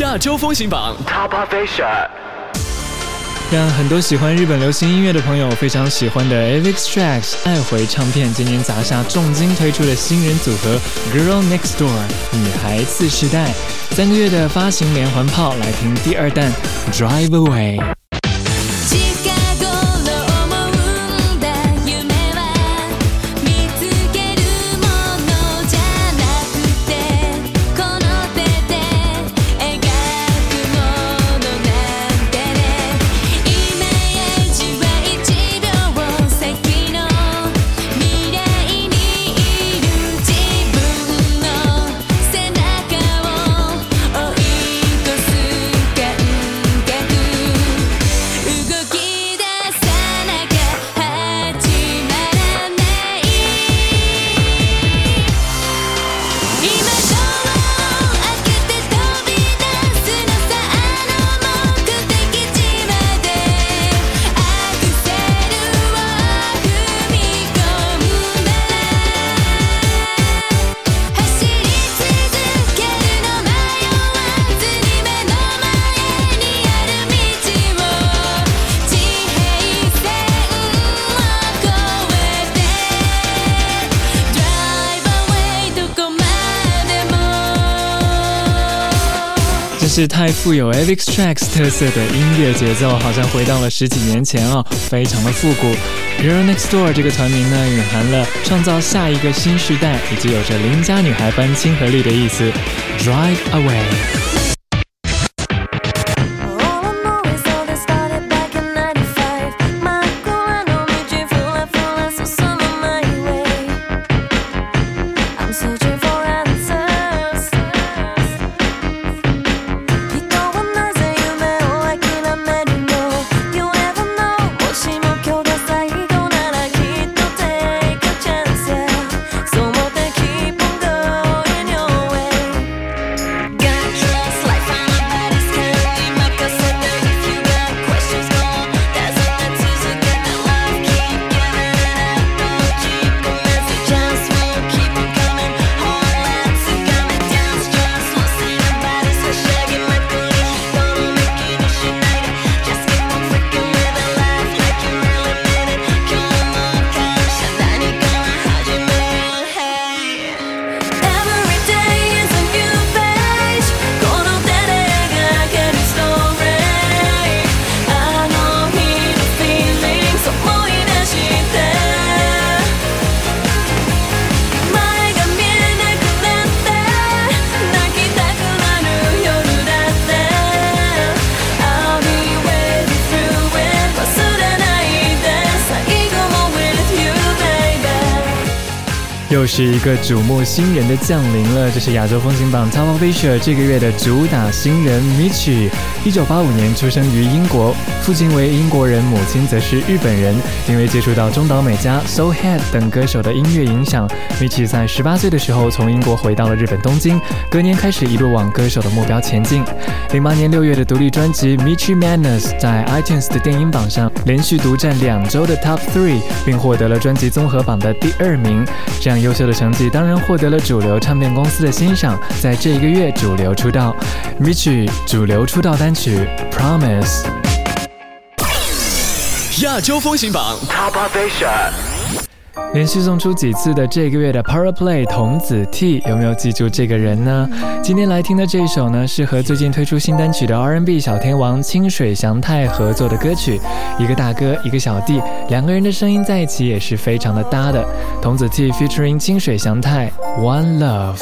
亚洲风行榜 Top of Asia，让很多喜欢日本流行音乐的朋友非常喜欢的 e v i c Tracks 爱回唱片今年砸下重金推出的新人组合 Girl Next Door 女孩四世代，三个月的发行连环炮，来听第二弹 Drive Away。是太富有 a l e x Trax 特色的音乐节奏，好像回到了十几年前哦，非常的复古。"Girl Next Door" 这个团名呢，蕴含了创造下一个新时代，以及有着邻家女孩般亲和力的意思。Drive Away。又是一个瞩目新人的降临了，这是亚洲风情榜 Top v i s h a r 这个月的主打新人 Michi。一九八五年出生于英国，父亲为英国人，母亲则是日本人。因为接触到中岛美嘉、s o Head 等歌手的音乐影响，Michi 在十八岁的时候从英国回到了日本东京，隔年开始一路往歌手的目标前进。零八年六月的独立专辑 Michi Madness 在 iTunes 的电音榜上连续独占两周的 Top Three，并获得了专辑综合榜的第二名，这样优。秀的成绩当然获得了主流唱片公司的欣赏，在这一个月主流出道，r i c h i e 主流出道单曲《Promise》，亚洲风行榜 Top a s i n 连续送出几次的这个月的 p o w e r Play 童子 T 有没有记住这个人呢？今天来听的这一首呢是和最近推出新单曲的 R&B 小天王清水祥太合作的歌曲，一个大哥，一个小弟，两个人的声音在一起也是非常的搭的。童子 T featuring 清水祥太 One Love。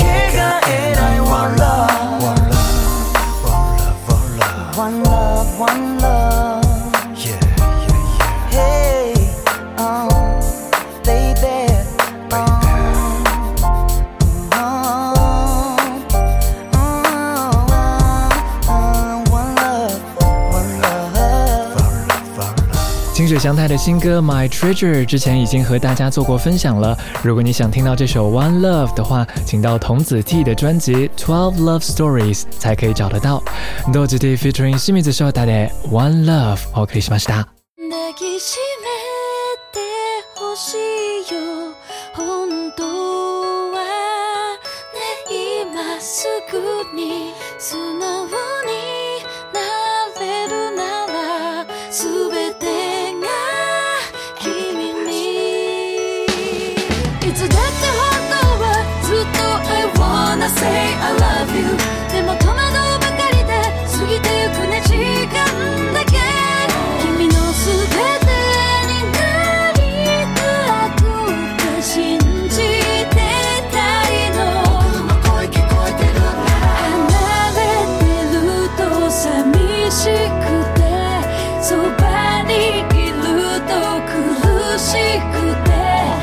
can't 香太的新歌《My Treasure》之前已经和大家做过分享了。如果你想听到这首《One Love》的话，请到童子 T 的专辑《Twelve Love Stories》才可以找得到。T featuring 西子秀的《One Love》好可到。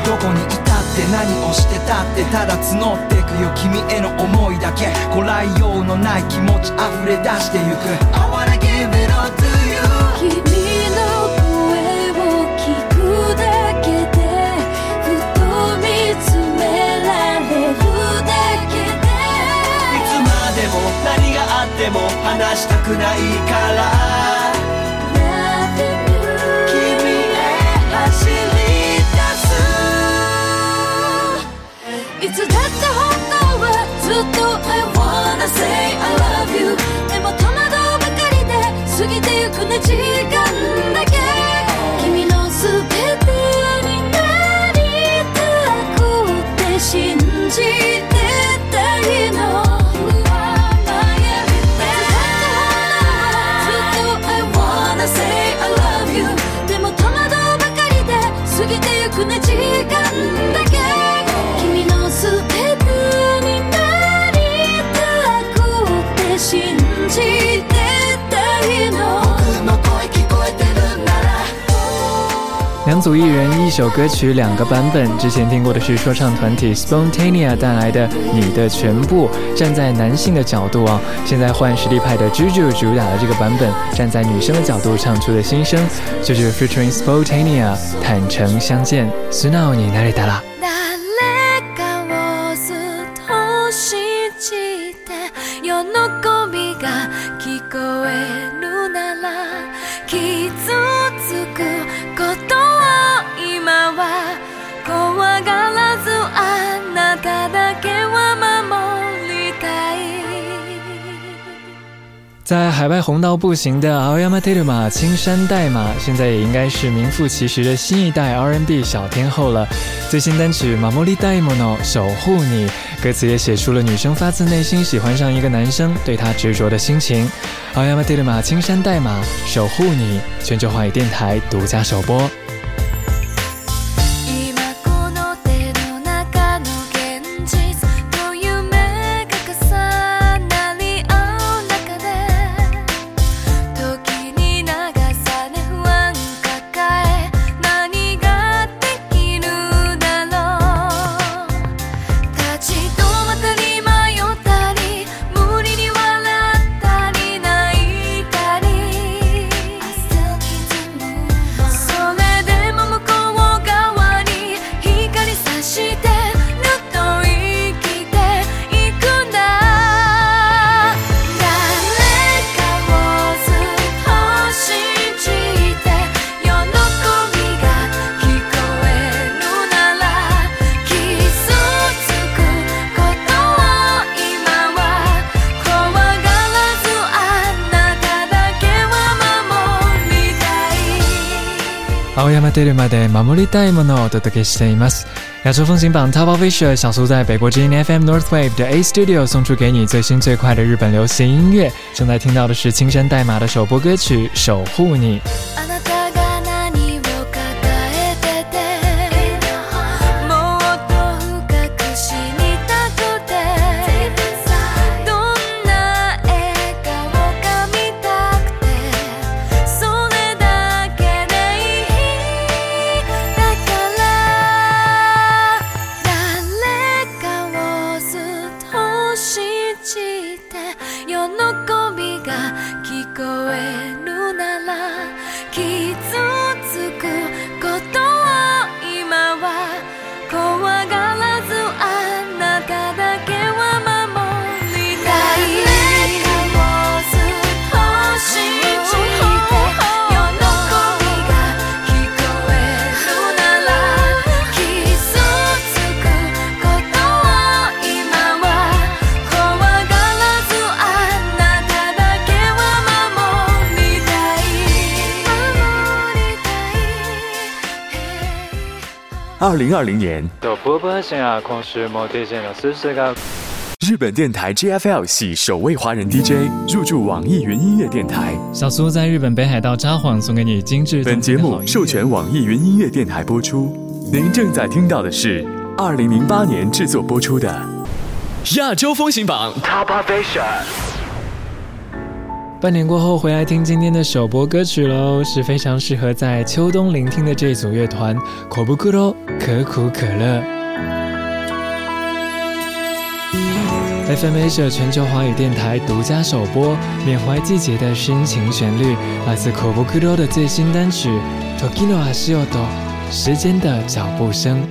どこにいたって何をしてたってただ募ってくよ君への思いだけこらえようのない気持ち溢れ出してゆく I wanna give it all to you 君の声を聞くだけでふと見つめられるだけでいつまでも何があっても話したくないから it's a death 两组艺人一首歌曲两个版本，之前听过的是说唱团体 s p o n t a n e a 带来的《你的全部》，站在男性的角度啊，现在换实力派的 Juju 主打的这个版本，站在女生的角度唱出的心声，就是 Featuring s p o n t a n e a 坦诚相见，s n o w 你哪里的啦？在海外红到不行的 Ayamateru Ma 青山黛玛，现在也应该是名副其实的新一代 R&B 小天后了。最新单曲《Mamori Daimono》守护你》，歌词也写出了女生发自内心喜欢上一个男生、对他执着的心情。Ayamateru Ma 青山黛玛守护你，全球华语电台独家首播。あおやまテルマでマモリたいものを届けしています。亚洲风情榜 t o b o f i s h a r 小苏在北国金 FM North Wave 的 A Studio 送出给你最新最快的日本流行音乐。正在听到的是青山代码的首播歌曲《守护你》。二零二零年，日本电台 JFL 系首位华人 DJ 入驻网易云音乐电台。小苏在日本北海道札幌送给你精致。本节目授权网易云音乐电台播出。您正在听到的是二零零八年制作播出的《亚洲风行榜》Top Asia。半年过后回来听今天的首播歌曲喽，是非常适合在秋冬聆听的这组乐团，可不可喽，可苦可乐。FMA 全球华语电台独家首播，缅怀季节的深情旋律，来自可不可喽的最新单曲《Toki no Ashiato》，时间的脚步声。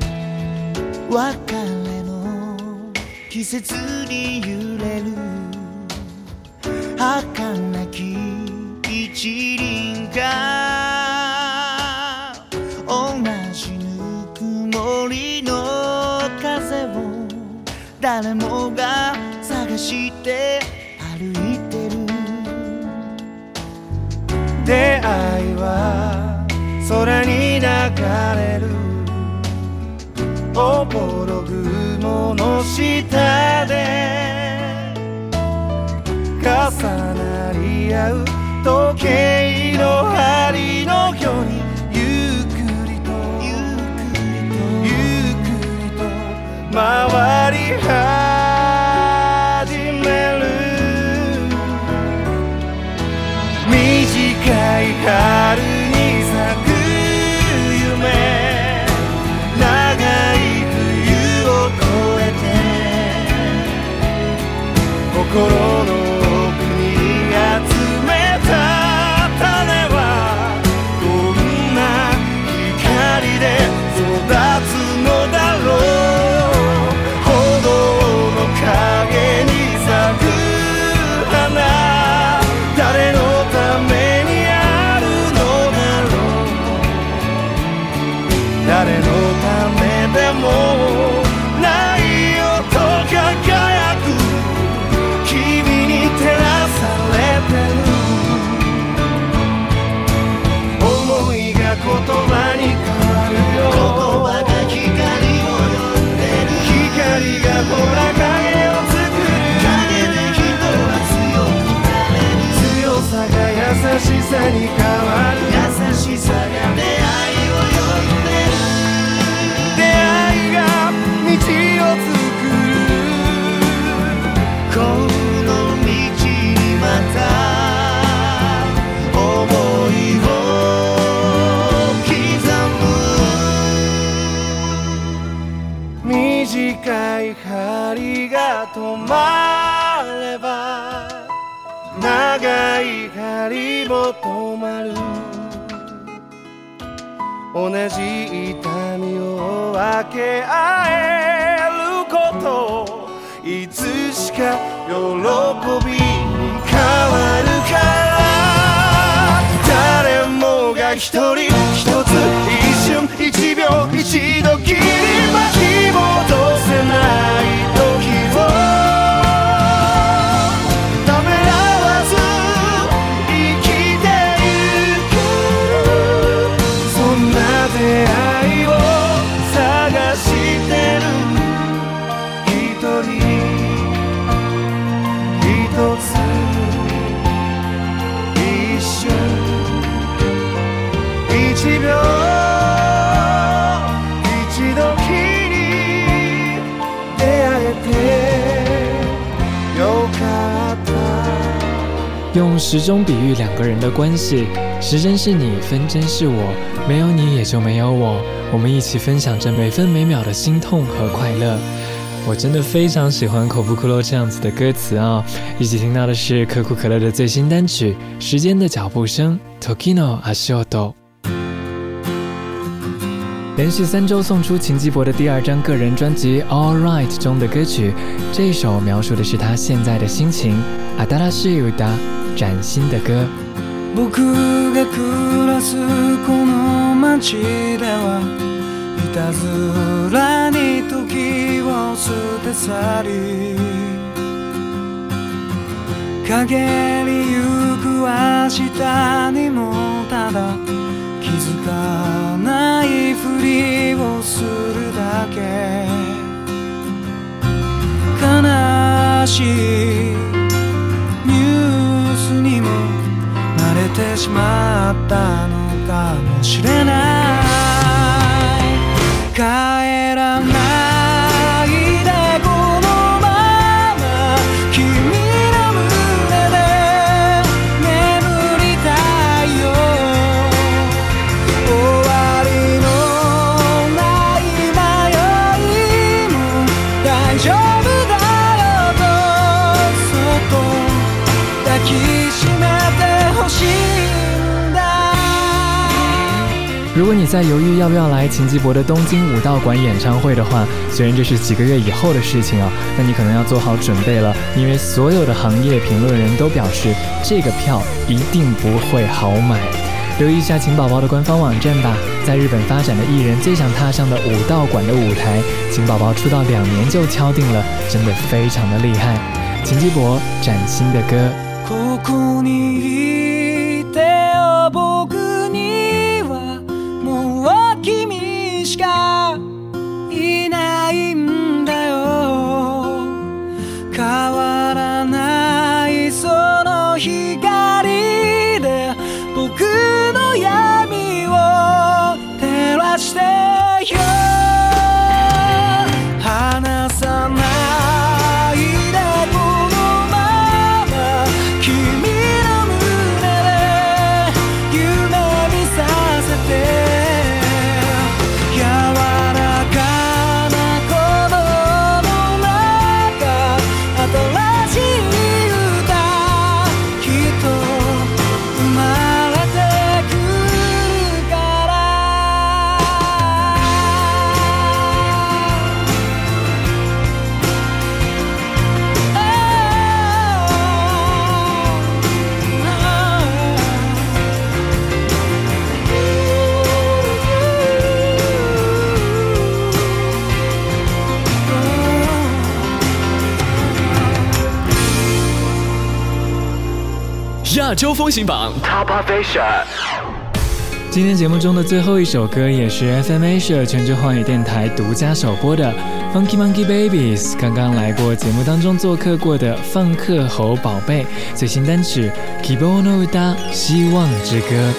誰もが探して歩いてる出会いは空に流れるおぼろ雲の下で重なり合う時計回り始める短い春に咲く夢長い冬を越えて心同じ痛みを分け合えることいつしか喜びに変わるから誰もが一人一つ一瞬一秒一度きり巻き戻せない用时钟比喻两个人的关系，时针是你，分针是我，没有你也就没有我，我们一起分享着每分每秒的心痛和快乐。我真的非常喜欢可口可乐这样子的歌词啊！一起听到的是可口可乐的最新单曲《时间的脚步声》Tokino a s h o t o 连续三周送出秦基博的第二张个人专辑《All Right》中的歌曲，这首描述的是他现在的心情阿达拉西 a s u 崭新的歌。僕が暮らすこの街ではいたずらに時を捨て去り陰りゆく明日にもただ気づかないふりをするだけ悲しいてしまったのかもしれない帰らない在犹豫要不要来秦基博的东京武道馆演唱会的话，虽然这是几个月以后的事情啊，那你可能要做好准备了，因为所有的行业评论人都表示这个票一定不会好买。留意一下秦宝宝的官方网站吧，在日本发展的艺人最想踏上的武道馆的舞台，秦宝宝出道两年就敲定了，真的非常的厉害。秦基博崭新的歌。arriscar. 亚洲风行榜 Top Asia，今天节目中的最后一首歌也是 FM Asia 全球华语电台独家首播的《f u n k y Monkey Babies》。刚刚来过节目当中做客过的放克猴宝贝最新单曲《Kibonoda 希望之歌》。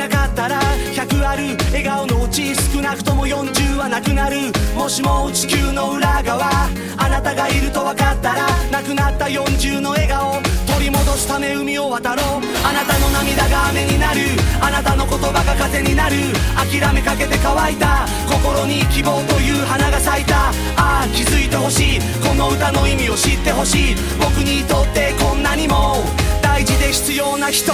なかったら100ある笑顔のうち少なくとも40はなくなるもしも地球の裏側あなたがいると分かったらなくなった40の笑顔取り戻すため海を渡ろうあなたの涙が雨になるあなたの言葉が風になる諦めかけて乾いた心に希望という花が咲いたああ気づいてほしいこの歌の意味を知ってほしい僕にとってこんなにも大事で必要な人